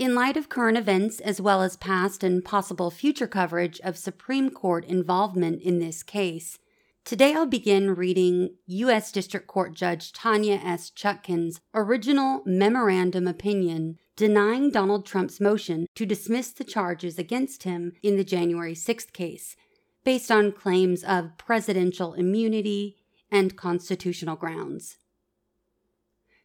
In light of current events, as well as past and possible future coverage of Supreme Court involvement in this case, today I'll begin reading U.S. District Court Judge Tanya S. Chutkan's original memorandum opinion denying Donald Trump's motion to dismiss the charges against him in the January 6th case, based on claims of presidential immunity and constitutional grounds.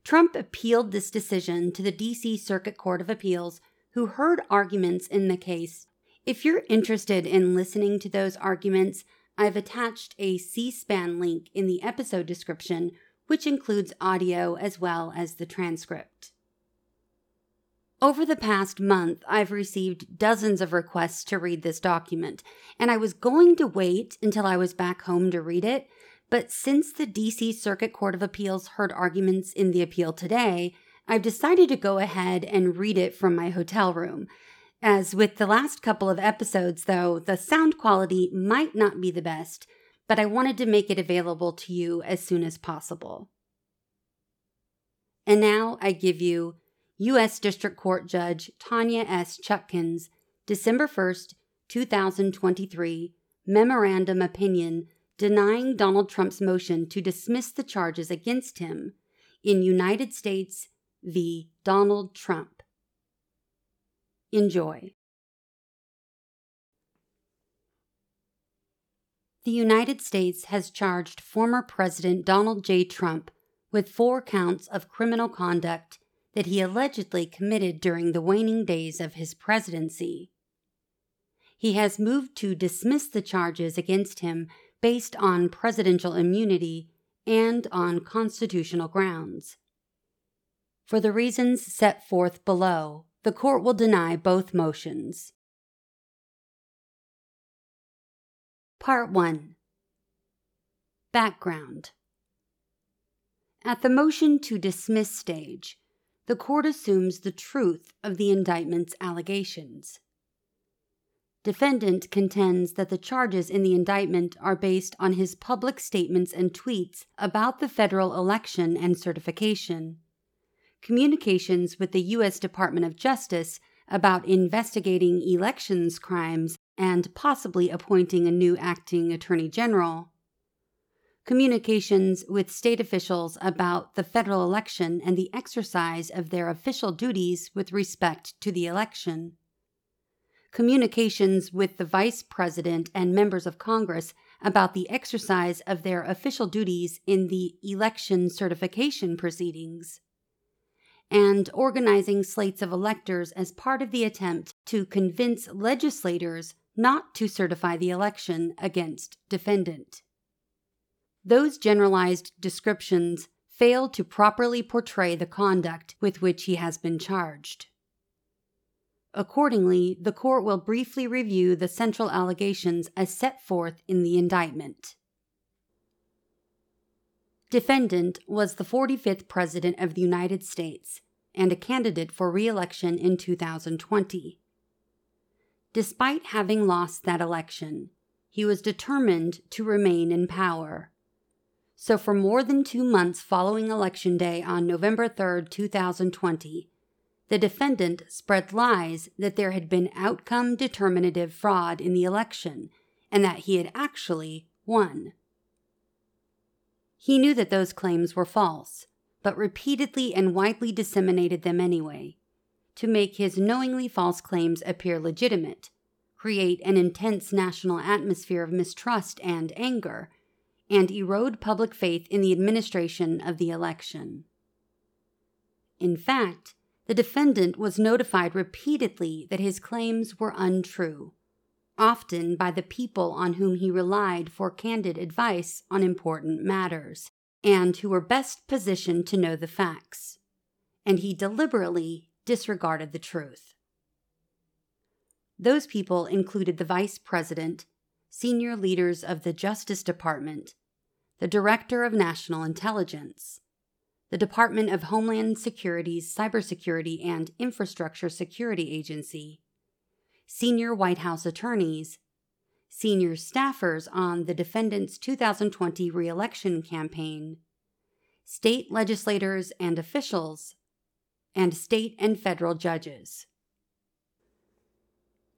Trump appealed this decision to the D.C. Circuit Court of Appeals, who heard arguments in the case. If you're interested in listening to those arguments, I've attached a C SPAN link in the episode description, which includes audio as well as the transcript. Over the past month, I've received dozens of requests to read this document, and I was going to wait until I was back home to read it, but since the DC Circuit Court of Appeals heard arguments in the appeal today, I've decided to go ahead and read it from my hotel room. As with the last couple of episodes, though, the sound quality might not be the best, but I wanted to make it available to you as soon as possible. And now I give you U.S. District Court Judge Tanya S. Chutkan's December 1st, 2023 memorandum opinion denying Donald Trump's motion to dismiss the charges against him in United States v. Donald Trump. Enjoy. The United States has charged former President Donald J. Trump with four counts of criminal conduct that he allegedly committed during the waning days of his presidency. He has moved to dismiss the charges against him based on presidential immunity and on constitutional grounds. For the reasons set forth below, the court will deny both motions. Part 1 Background At the motion to dismiss stage, the court assumes the truth of the indictment's allegations. Defendant contends that the charges in the indictment are based on his public statements and tweets about the federal election and certification, communications with the U.S. Department of Justice about investigating elections crimes and possibly appointing a new acting attorney general, communications with state officials about the federal election and the exercise of their official duties with respect to the election communications with the Vice President and members of Congress about the exercise of their official duties in the election certification proceedings, and organizing slates of electors as part of the attempt to convince legislators not to certify the election against defendant. Those generalized descriptions fail to properly portray the conduct with which he has been charged. Accordingly, the court will briefly review the central allegations as set forth in the indictment. Defendant was the 45th President of the United States and a candidate for re election in 2020. Despite having lost that election, he was determined to remain in power. So, for more than two months following Election Day on November 3, 2020, the defendant spread lies that there had been outcome determinative fraud in the election and that he had actually won. He knew that those claims were false, but repeatedly and widely disseminated them anyway, to make his knowingly false claims appear legitimate, create an intense national atmosphere of mistrust and anger, and erode public faith in the administration of the election. In fact, the defendant was notified repeatedly that his claims were untrue, often by the people on whom he relied for candid advice on important matters, and who were best positioned to know the facts. And he deliberately disregarded the truth. Those people included the vice president, senior leaders of the Justice Department, the director of national intelligence, the Department of Homeland Security's Cybersecurity and Infrastructure Security Agency, senior White House attorneys, senior staffers on the defendant's 2020 reelection campaign, state legislators and officials, and state and federal judges.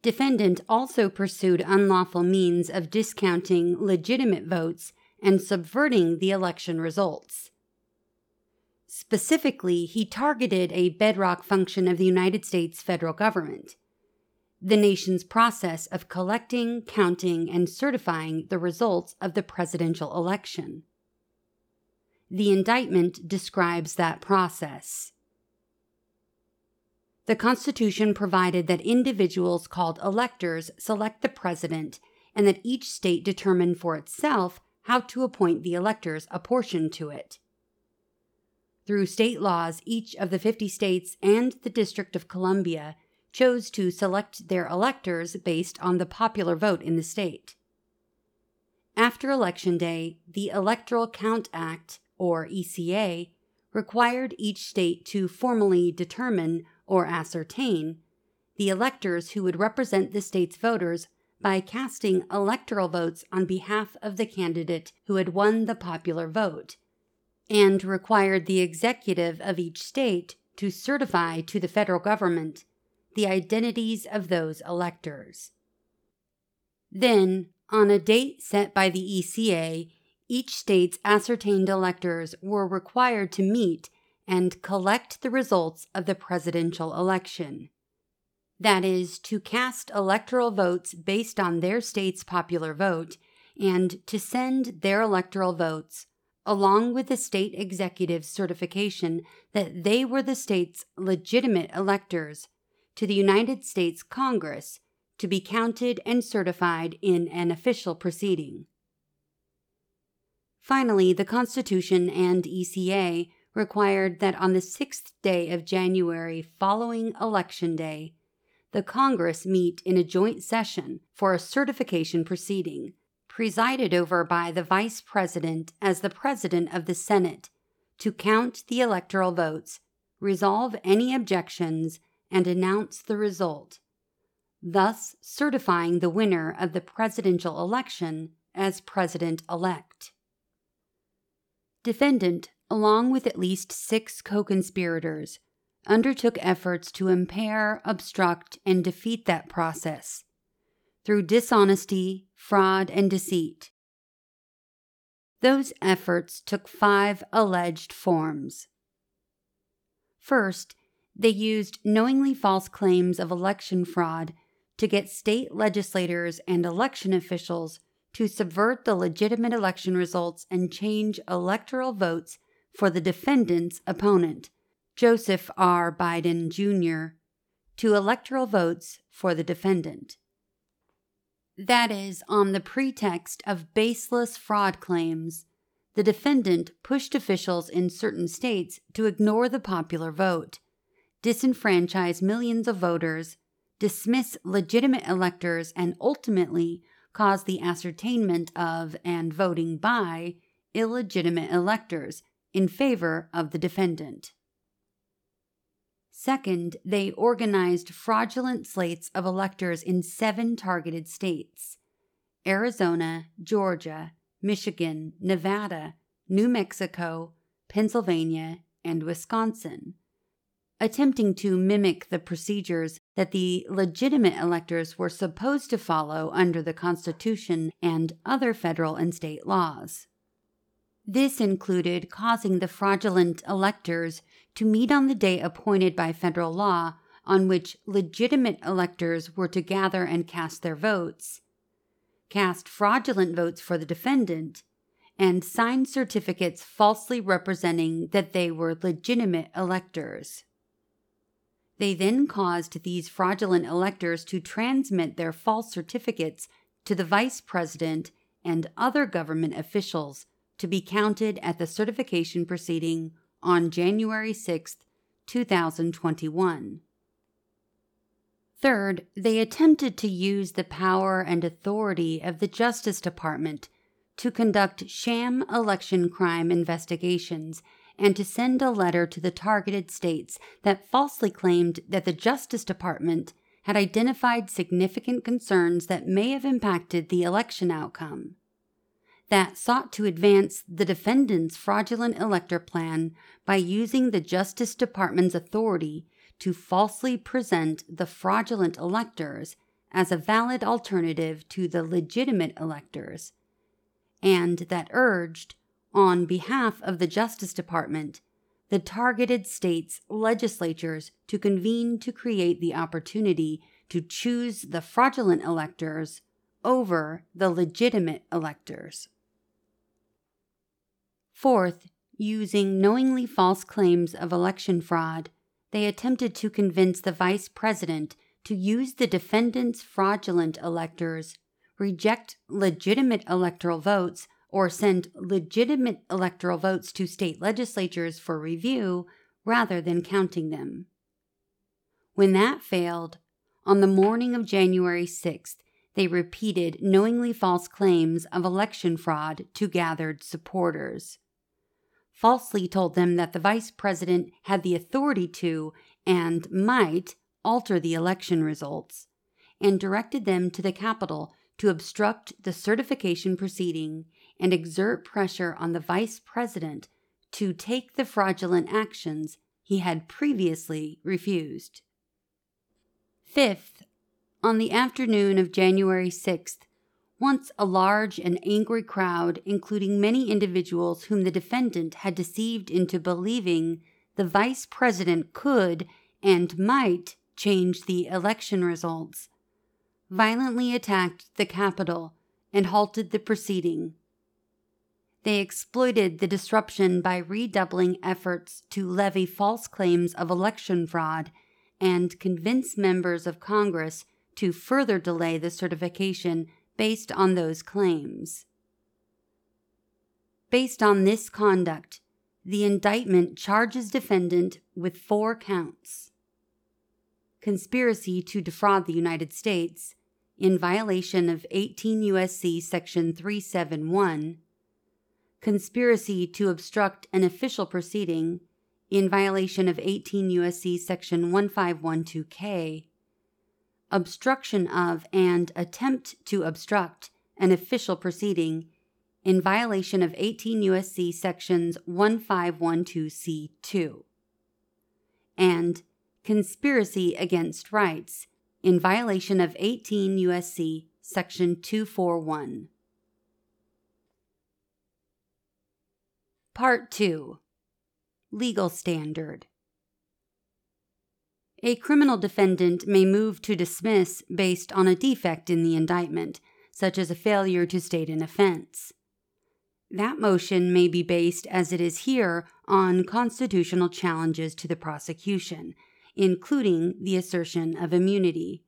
Defendant also pursued unlawful means of discounting legitimate votes and subverting the election results. Specifically, he targeted a bedrock function of the United States federal government the nation's process of collecting, counting, and certifying the results of the presidential election. The indictment describes that process. The Constitution provided that individuals called electors select the president and that each state determine for itself how to appoint the electors apportioned to it. Through state laws, each of the 50 states and the District of Columbia chose to select their electors based on the popular vote in the state. After Election Day, the Electoral Count Act, or ECA, required each state to formally determine or ascertain the electors who would represent the state's voters by casting electoral votes on behalf of the candidate who had won the popular vote, and required the executive of each state to certify to the federal government the identities of those electors. Then, on a date set by the ECA, each state's ascertained electors were required to meet and collect the results of the presidential election. That is, to cast electoral votes based on their state's popular vote and to send their electoral votes, along with the state executive's certification that they were the state's legitimate electors, to the United States Congress to be counted and certified in an official proceeding. Finally, the Constitution and ECA required that on the sixth day of January following Election Day, the Congress meet in a joint session for a certification proceeding, presided over by the Vice President as the President of the Senate, to count the electoral votes, resolve any objections, and announce the result, thus certifying the winner of the presidential election as President elect. Defendant, along with at least six co conspirators, undertook efforts to impair, obstruct, and defeat that process through dishonesty, fraud, and deceit. Those efforts took five alleged forms. First, they used knowingly false claims of election fraud to get state legislators and election officials to subvert the legitimate election results and change electoral votes for the defendant's opponent, Joseph R. Biden Jr., to electoral votes for the defendant. That is, on the pretext of baseless fraud claims, the defendant pushed officials in certain states to ignore the popular vote, disenfranchise millions of voters, dismiss legitimate electors, and ultimately cause the ascertainment of and voting by illegitimate electors in favor of the defendant. Second, they organized fraudulent slates of electors in seven targeted states Arizona, Georgia, Michigan, Nevada, New Mexico, Pennsylvania, and Wisconsin attempting to mimic the procedures that the legitimate electors were supposed to follow under the Constitution and other federal and state laws. This included causing the fraudulent electors to meet on the day appointed by federal law on which legitimate electors were to gather and cast their votes, cast fraudulent votes for the defendant, and sign certificates falsely representing that they were legitimate electors. They then caused these fraudulent electors to transmit their false certificates to the vice president and other government officials to be counted at the certification proceeding on January 6, 2021. Third, they attempted to use the power and authority of the Justice Department to conduct sham election crime investigations and to send a letter to the targeted states that falsely claimed that the Justice Department had identified significant concerns that may have impacted the election outcome. That sought to advance the defendant's fraudulent elector plan by using the Justice Department's authority to falsely present the fraudulent electors as a valid alternative to the legitimate electors, and that urged, on behalf of the Justice Department, the targeted states' legislatures to convene to create the opportunity to choose the fraudulent electors over the legitimate electors. Fourth, using knowingly false claims of election fraud, they attempted to convince the vice president to use the defendant's fraudulent electors, reject legitimate electoral votes, or send legitimate electoral votes to state legislatures for review rather than counting them. When that failed, on the morning of January 6th, they repeated knowingly false claims of election fraud to gathered supporters. Falsely told them that the vice president had the authority to and might alter the election results, and directed them to the Capitol to obstruct the certification proceeding and exert pressure on the vice president to take the fraudulent actions he had previously refused. Fifth, on the afternoon of January 6th, once a large and angry crowd, including many individuals whom the defendant had deceived into believing the vice president could and might change the election results, violently attacked the Capitol and halted the proceeding. They exploited the disruption by redoubling efforts to levy false claims of election fraud and convince members of Congress to further delay the certification based on those claims. Based on this conduct, the indictment charges defendant with four counts conspiracy to defraud the United States in violation of 18 U.S.C. Section 371, conspiracy to obstruct an official proceeding in violation of 18 U.S.C. Section 1512K, obstruction of and attempt to obstruct an official proceeding in violation of 18 U.S.C. Sections 1512C2, and conspiracy against rights in violation of 18 U.S.C. Section 241. Part 2 Legal Standard A criminal defendant may move to dismiss based on a defect in the indictment, such as a failure to state an offense. That motion may be based, as it is here, on constitutional challenges to the prosecution, including the assertion of immunity.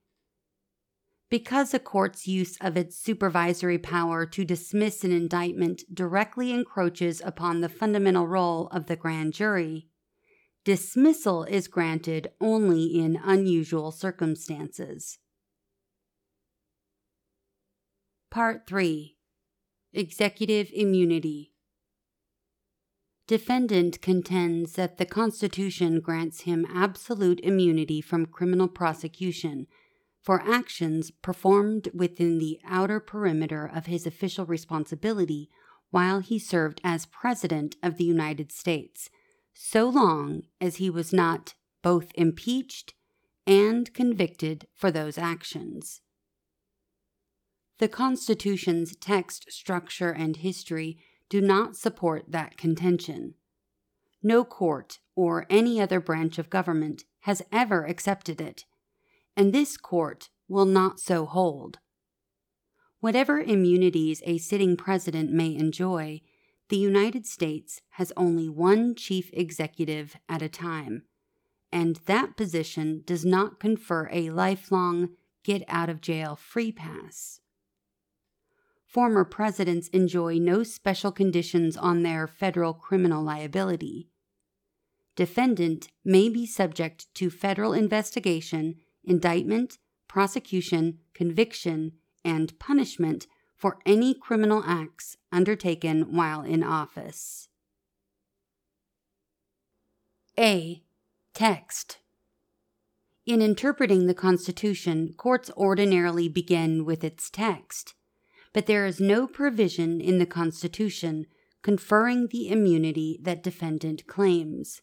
Because a court's use of its supervisory power to dismiss an indictment directly encroaches upon the fundamental role of the grand jury, dismissal is granted only in unusual circumstances. Part 3 Executive Immunity. Defendant contends that the Constitution grants him absolute immunity from criminal prosecution for actions performed within the outer perimeter of his official responsibility while he served as President of the United States, so long as he was not both impeached and convicted for those actions. The Constitution's text, structure, and history do not support that contention. No court or any other branch of government has ever accepted it, and this court will not so hold. Whatever immunities a sitting president may enjoy, the United States has only one chief executive at a time, and that position does not confer a lifelong get out of jail free pass former presidents enjoy no special conditions on their federal criminal liability. Defendant may be subject to federal investigation, indictment, prosecution, conviction, and punishment for any criminal acts undertaken while in office. A. Text In interpreting the Constitution, courts ordinarily begin with its text but there is no provision in the Constitution conferring the immunity that defendant claims.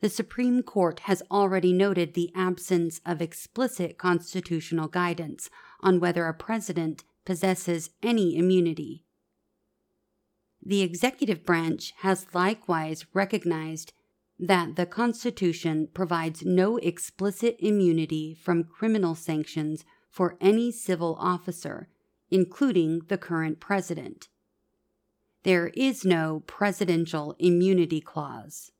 the Supreme Court has already noted the absence of explicit constitutional guidance on whether a president possesses any immunity. The executive branch has likewise recognized that the Constitution provides no explicit immunity from criminal sanctions for any civil officer, including the current president. There is no presidential immunity clause.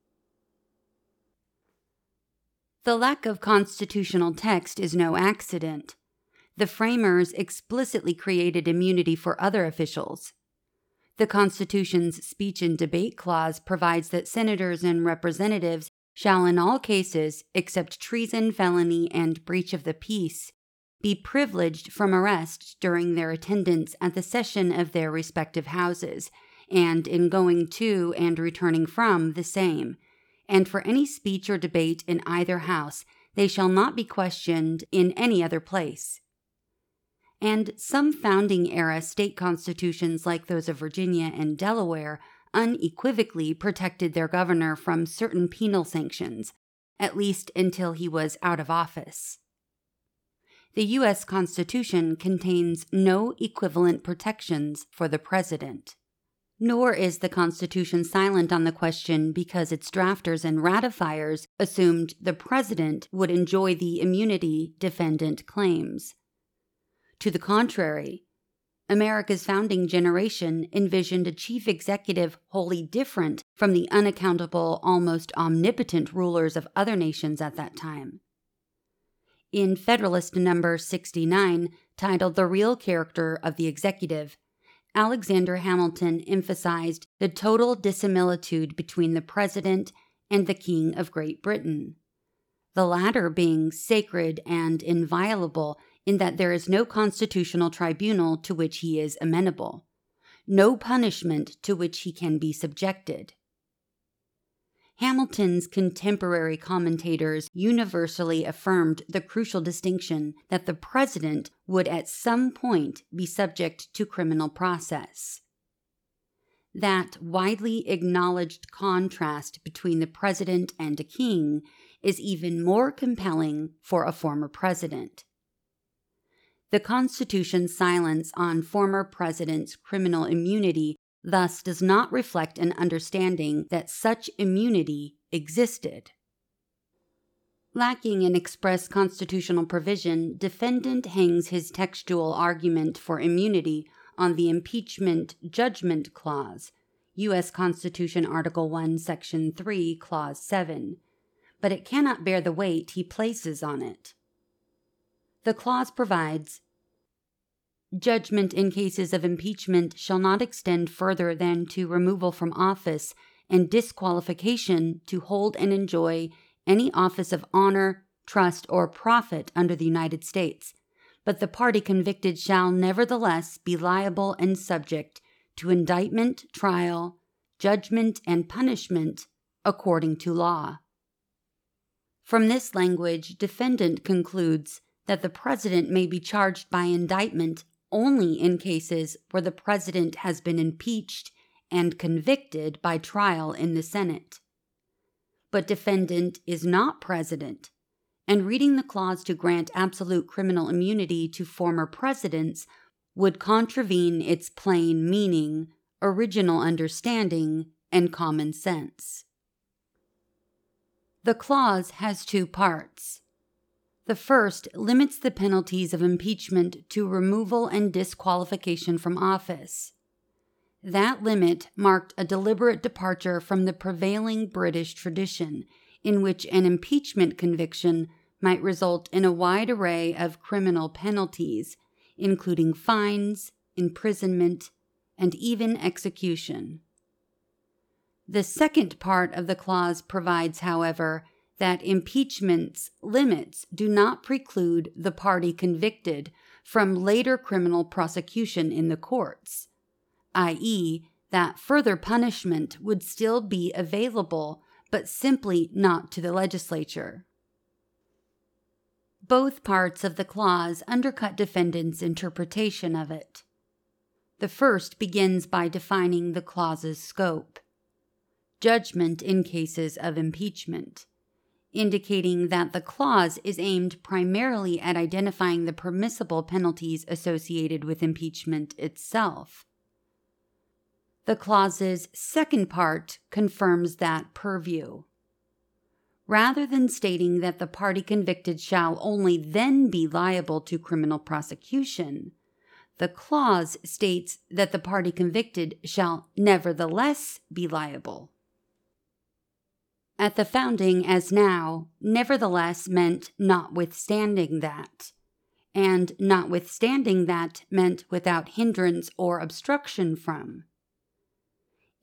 The lack of constitutional text is no accident. The framers explicitly created immunity for other officials. The Constitution's speech and debate clause provides that senators and representatives shall, in all cases, except treason, felony, and breach of the peace, be privileged from arrest during their attendance at the session of their respective houses, and in going to and returning from the same and for any speech or debate in either house, they shall not be questioned in any other place. And some founding era state constitutions, like those of Virginia and Delaware, unequivocally protected their governor from certain penal sanctions, at least until he was out of office. The U.S. Constitution contains no equivalent protections for the President. Nor is the Constitution silent on the question because its drafters and ratifiers assumed the President would enjoy the immunity defendant claims. To the contrary, America's founding generation envisioned a chief executive wholly different from the unaccountable, almost omnipotent rulers of other nations at that time. In Federalist Number 69, titled The Real Character of the Executive, Alexander Hamilton emphasized the total dissimilitude between the President and the King of Great Britain, the latter being sacred and inviolable in that there is no constitutional tribunal to which he is amenable, no punishment to which he can be subjected. Hamilton's contemporary commentators universally affirmed the crucial distinction that the president would at some point be subject to criminal process. That widely acknowledged contrast between the president and a king is even more compelling for a former president. The Constitution's silence on former presidents' criminal immunity thus does not reflect an understanding that such immunity existed. Lacking an express constitutional provision, defendant hangs his textual argument for immunity on the impeachment judgment clause, U.S. Constitution Article 1, Section 3, Clause 7, but it cannot bear the weight he places on it. The clause provides Judgment in cases of impeachment shall not extend further than to removal from office and disqualification to hold and enjoy any office of honor, trust, or profit under the United States. But the party convicted shall nevertheless be liable and subject to indictment, trial, judgment, and punishment according to law. From this language, defendant concludes that the president may be charged by indictment only in cases where the president has been impeached and convicted by trial in the Senate. But defendant is not president, and reading the clause to grant absolute criminal immunity to former presidents would contravene its plain meaning, original understanding, and common sense. The clause has two parts. The first limits the penalties of impeachment to removal and disqualification from office. That limit marked a deliberate departure from the prevailing British tradition, in which an impeachment conviction might result in a wide array of criminal penalties, including fines, imprisonment, and even execution. The second part of the clause provides, however, that impeachment's limits do not preclude the party convicted from later criminal prosecution in the courts, i.e., that further punishment would still be available, but simply not to the legislature. Both parts of the clause undercut defendants' interpretation of it. The first begins by defining the clause's scope judgment in cases of impeachment indicating that the clause is aimed primarily at identifying the permissible penalties associated with impeachment itself. The clause's second part confirms that purview. Rather than stating that the party convicted shall only then be liable to criminal prosecution, the clause states that the party convicted shall nevertheless be liable. At the founding, as now, nevertheless meant notwithstanding that, and notwithstanding that meant without hindrance or obstruction from.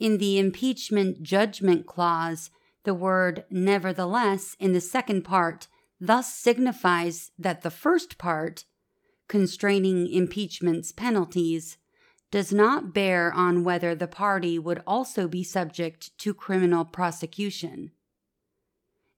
In the impeachment judgment clause, the word nevertheless in the second part thus signifies that the first part, constraining impeachment's penalties, does not bear on whether the party would also be subject to criminal prosecution.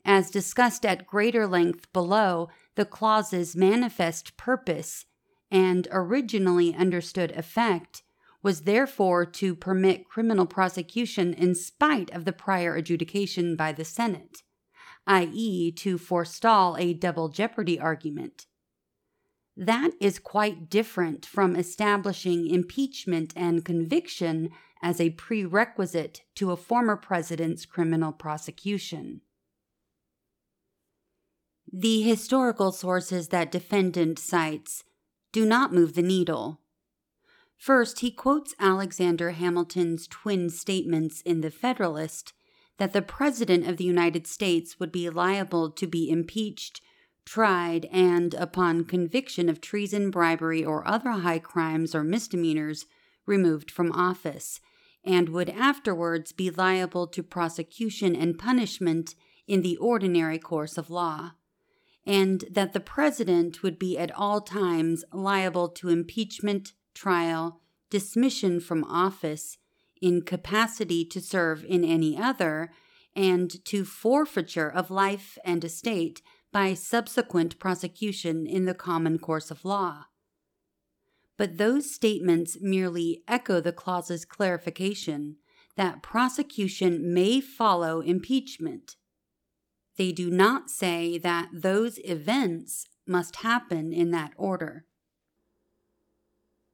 As discussed at greater length below, the clause's manifest purpose and originally understood effect was therefore to permit criminal prosecution in spite of the prior adjudication by the Senate, i.e., to forestall a double jeopardy argument. That is quite different from establishing impeachment and conviction as a prerequisite to a former president's criminal prosecution. The historical sources that defendant cites do not move the needle. First, he quotes Alexander Hamilton's twin statements in The Federalist that the President of the United States would be liable to be impeached, tried, and, upon conviction of treason, bribery, or other high crimes or misdemeanors, removed from office, and would afterwards be liable to prosecution and punishment in the ordinary course of law and that the president would be at all times liable to impeachment, trial, dismission from office, incapacity to serve in any other, and to forfeiture of life and estate by subsequent prosecution in the common course of law. But those statements merely echo the clause's clarification that prosecution may follow impeachment they do not say that those events must happen in that order.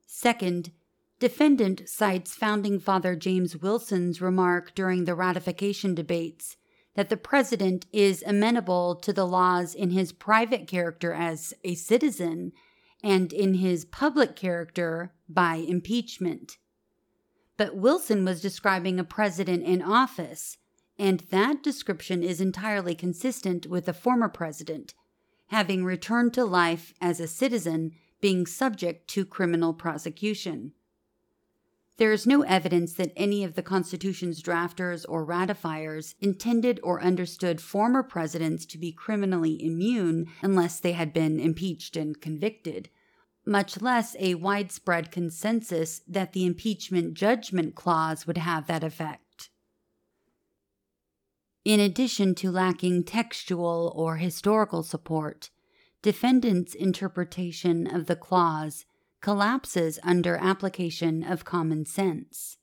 Second, defendant cites founding father James Wilson's remark during the ratification debates that the president is amenable to the laws in his private character as a citizen and in his public character by impeachment. But Wilson was describing a president in office and that description is entirely consistent with the former president, having returned to life as a citizen being subject to criminal prosecution. There is no evidence that any of the Constitution's drafters or ratifiers intended or understood former presidents to be criminally immune unless they had been impeached and convicted, much less a widespread consensus that the impeachment judgment clause would have that effect. In addition to lacking textual or historical support, defendant's interpretation of the clause collapses under application of common sense.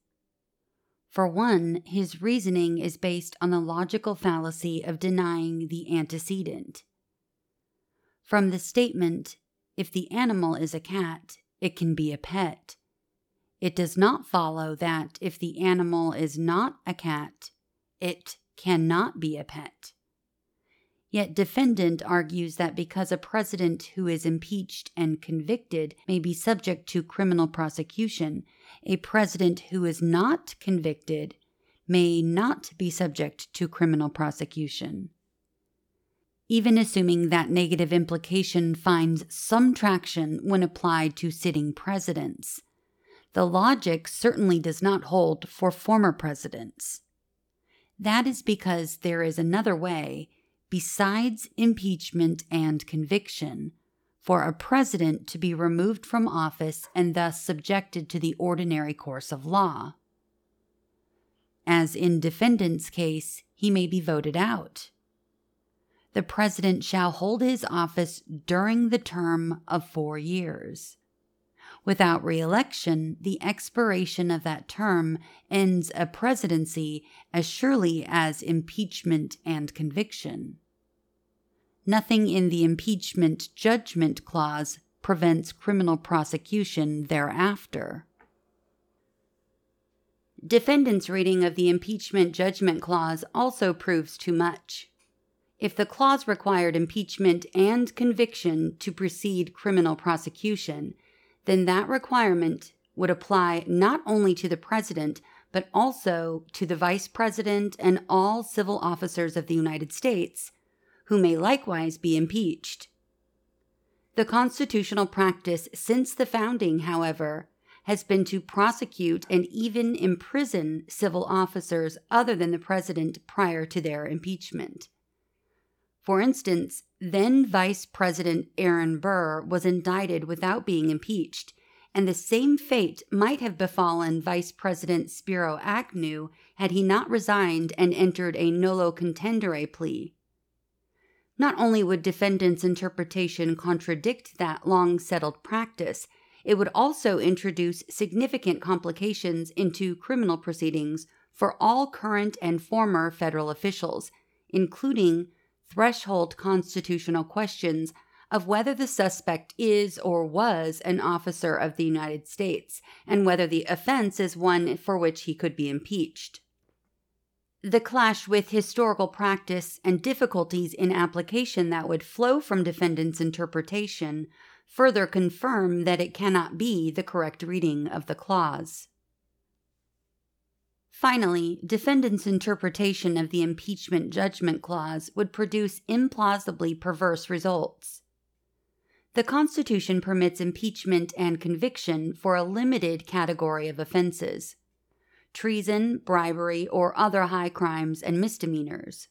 For one, his reasoning is based on the logical fallacy of denying the antecedent. From the statement, if the animal is a cat, it can be a pet, it does not follow that if the animal is not a cat, it cannot be a pet. Yet, defendant argues that because a president who is impeached and convicted may be subject to criminal prosecution, a president who is not convicted may not be subject to criminal prosecution. Even assuming that negative implication finds some traction when applied to sitting presidents, the logic certainly does not hold for former presidents. That is because there is another way, besides impeachment and conviction, for a president to be removed from office and thus subjected to the ordinary course of law. As in defendant's case, he may be voted out. The president shall hold his office during the term of four years. Without reelection, the expiration of that term ends a presidency as surely as impeachment and conviction. nothing in the impeachment judgment clause prevents criminal prosecution thereafter. Defendant's reading of the impeachment judgment clause also proves too much. If the clause required impeachment and conviction to precede criminal prosecution, then that requirement would apply not only to the president, but also to the vice president and all civil officers of the United States, who may likewise be impeached. The constitutional practice since the founding, however, has been to prosecute and even imprison civil officers other than the president prior to their impeachment. For instance, then Vice President Aaron Burr was indicted without being impeached, and the same fate might have befallen Vice President Spiro Agnew had he not resigned and entered a nolo contendere plea. Not only would defendants' interpretation contradict that long settled practice, it would also introduce significant complications into criminal proceedings for all current and former federal officials, including threshold constitutional questions of whether the suspect is or was an officer of the United States and whether the offense is one for which he could be impeached. The clash with historical practice and difficulties in application that would flow from defendant's interpretation further confirm that it cannot be the correct reading of the clause. Finally, defendant's interpretation of the impeachment judgment clause would produce implausibly perverse results. The Constitution permits impeachment and conviction for a limited category of offenses treason, bribery, or other high crimes and misdemeanors.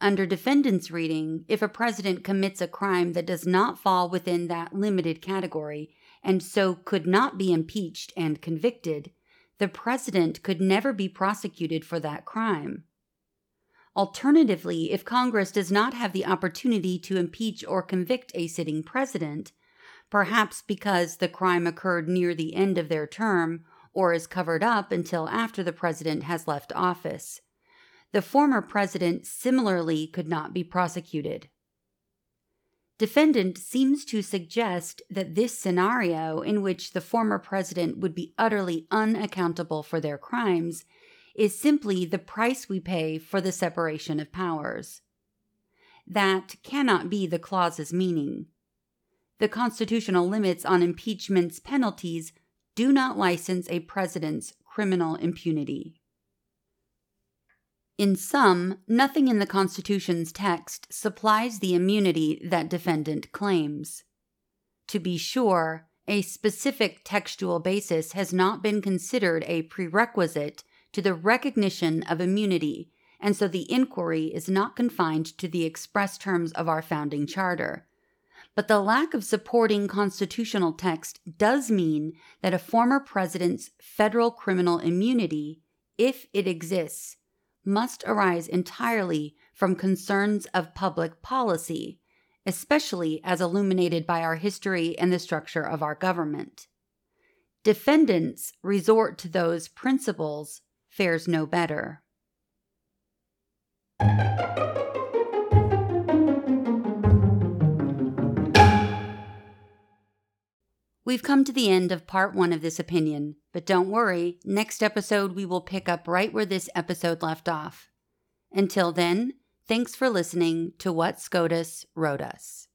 Under defendant's reading, if a president commits a crime that does not fall within that limited category and so could not be impeached and convicted, the president could never be prosecuted for that crime. Alternatively, if Congress does not have the opportunity to impeach or convict a sitting president, perhaps because the crime occurred near the end of their term or is covered up until after the president has left office, the former president similarly could not be prosecuted. Defendant seems to suggest that this scenario, in which the former president would be utterly unaccountable for their crimes, is simply the price we pay for the separation of powers. That cannot be the clause's meaning. The constitutional limits on impeachment's penalties do not license a president's criminal impunity. In sum, nothing in the Constitution's text supplies the immunity that defendant claims. To be sure, a specific textual basis has not been considered a prerequisite to the recognition of immunity, and so the inquiry is not confined to the express terms of our founding charter. But the lack of supporting constitutional text does mean that a former president's federal criminal immunity, if it exists, must arise entirely from concerns of public policy, especially as illuminated by our history and the structure of our government. Defendants resort to those principles fares no better. We've come to the end of part one of this opinion, but don't worry, next episode we will pick up right where this episode left off. Until then, thanks for listening to What SCOTUS Wrote Us.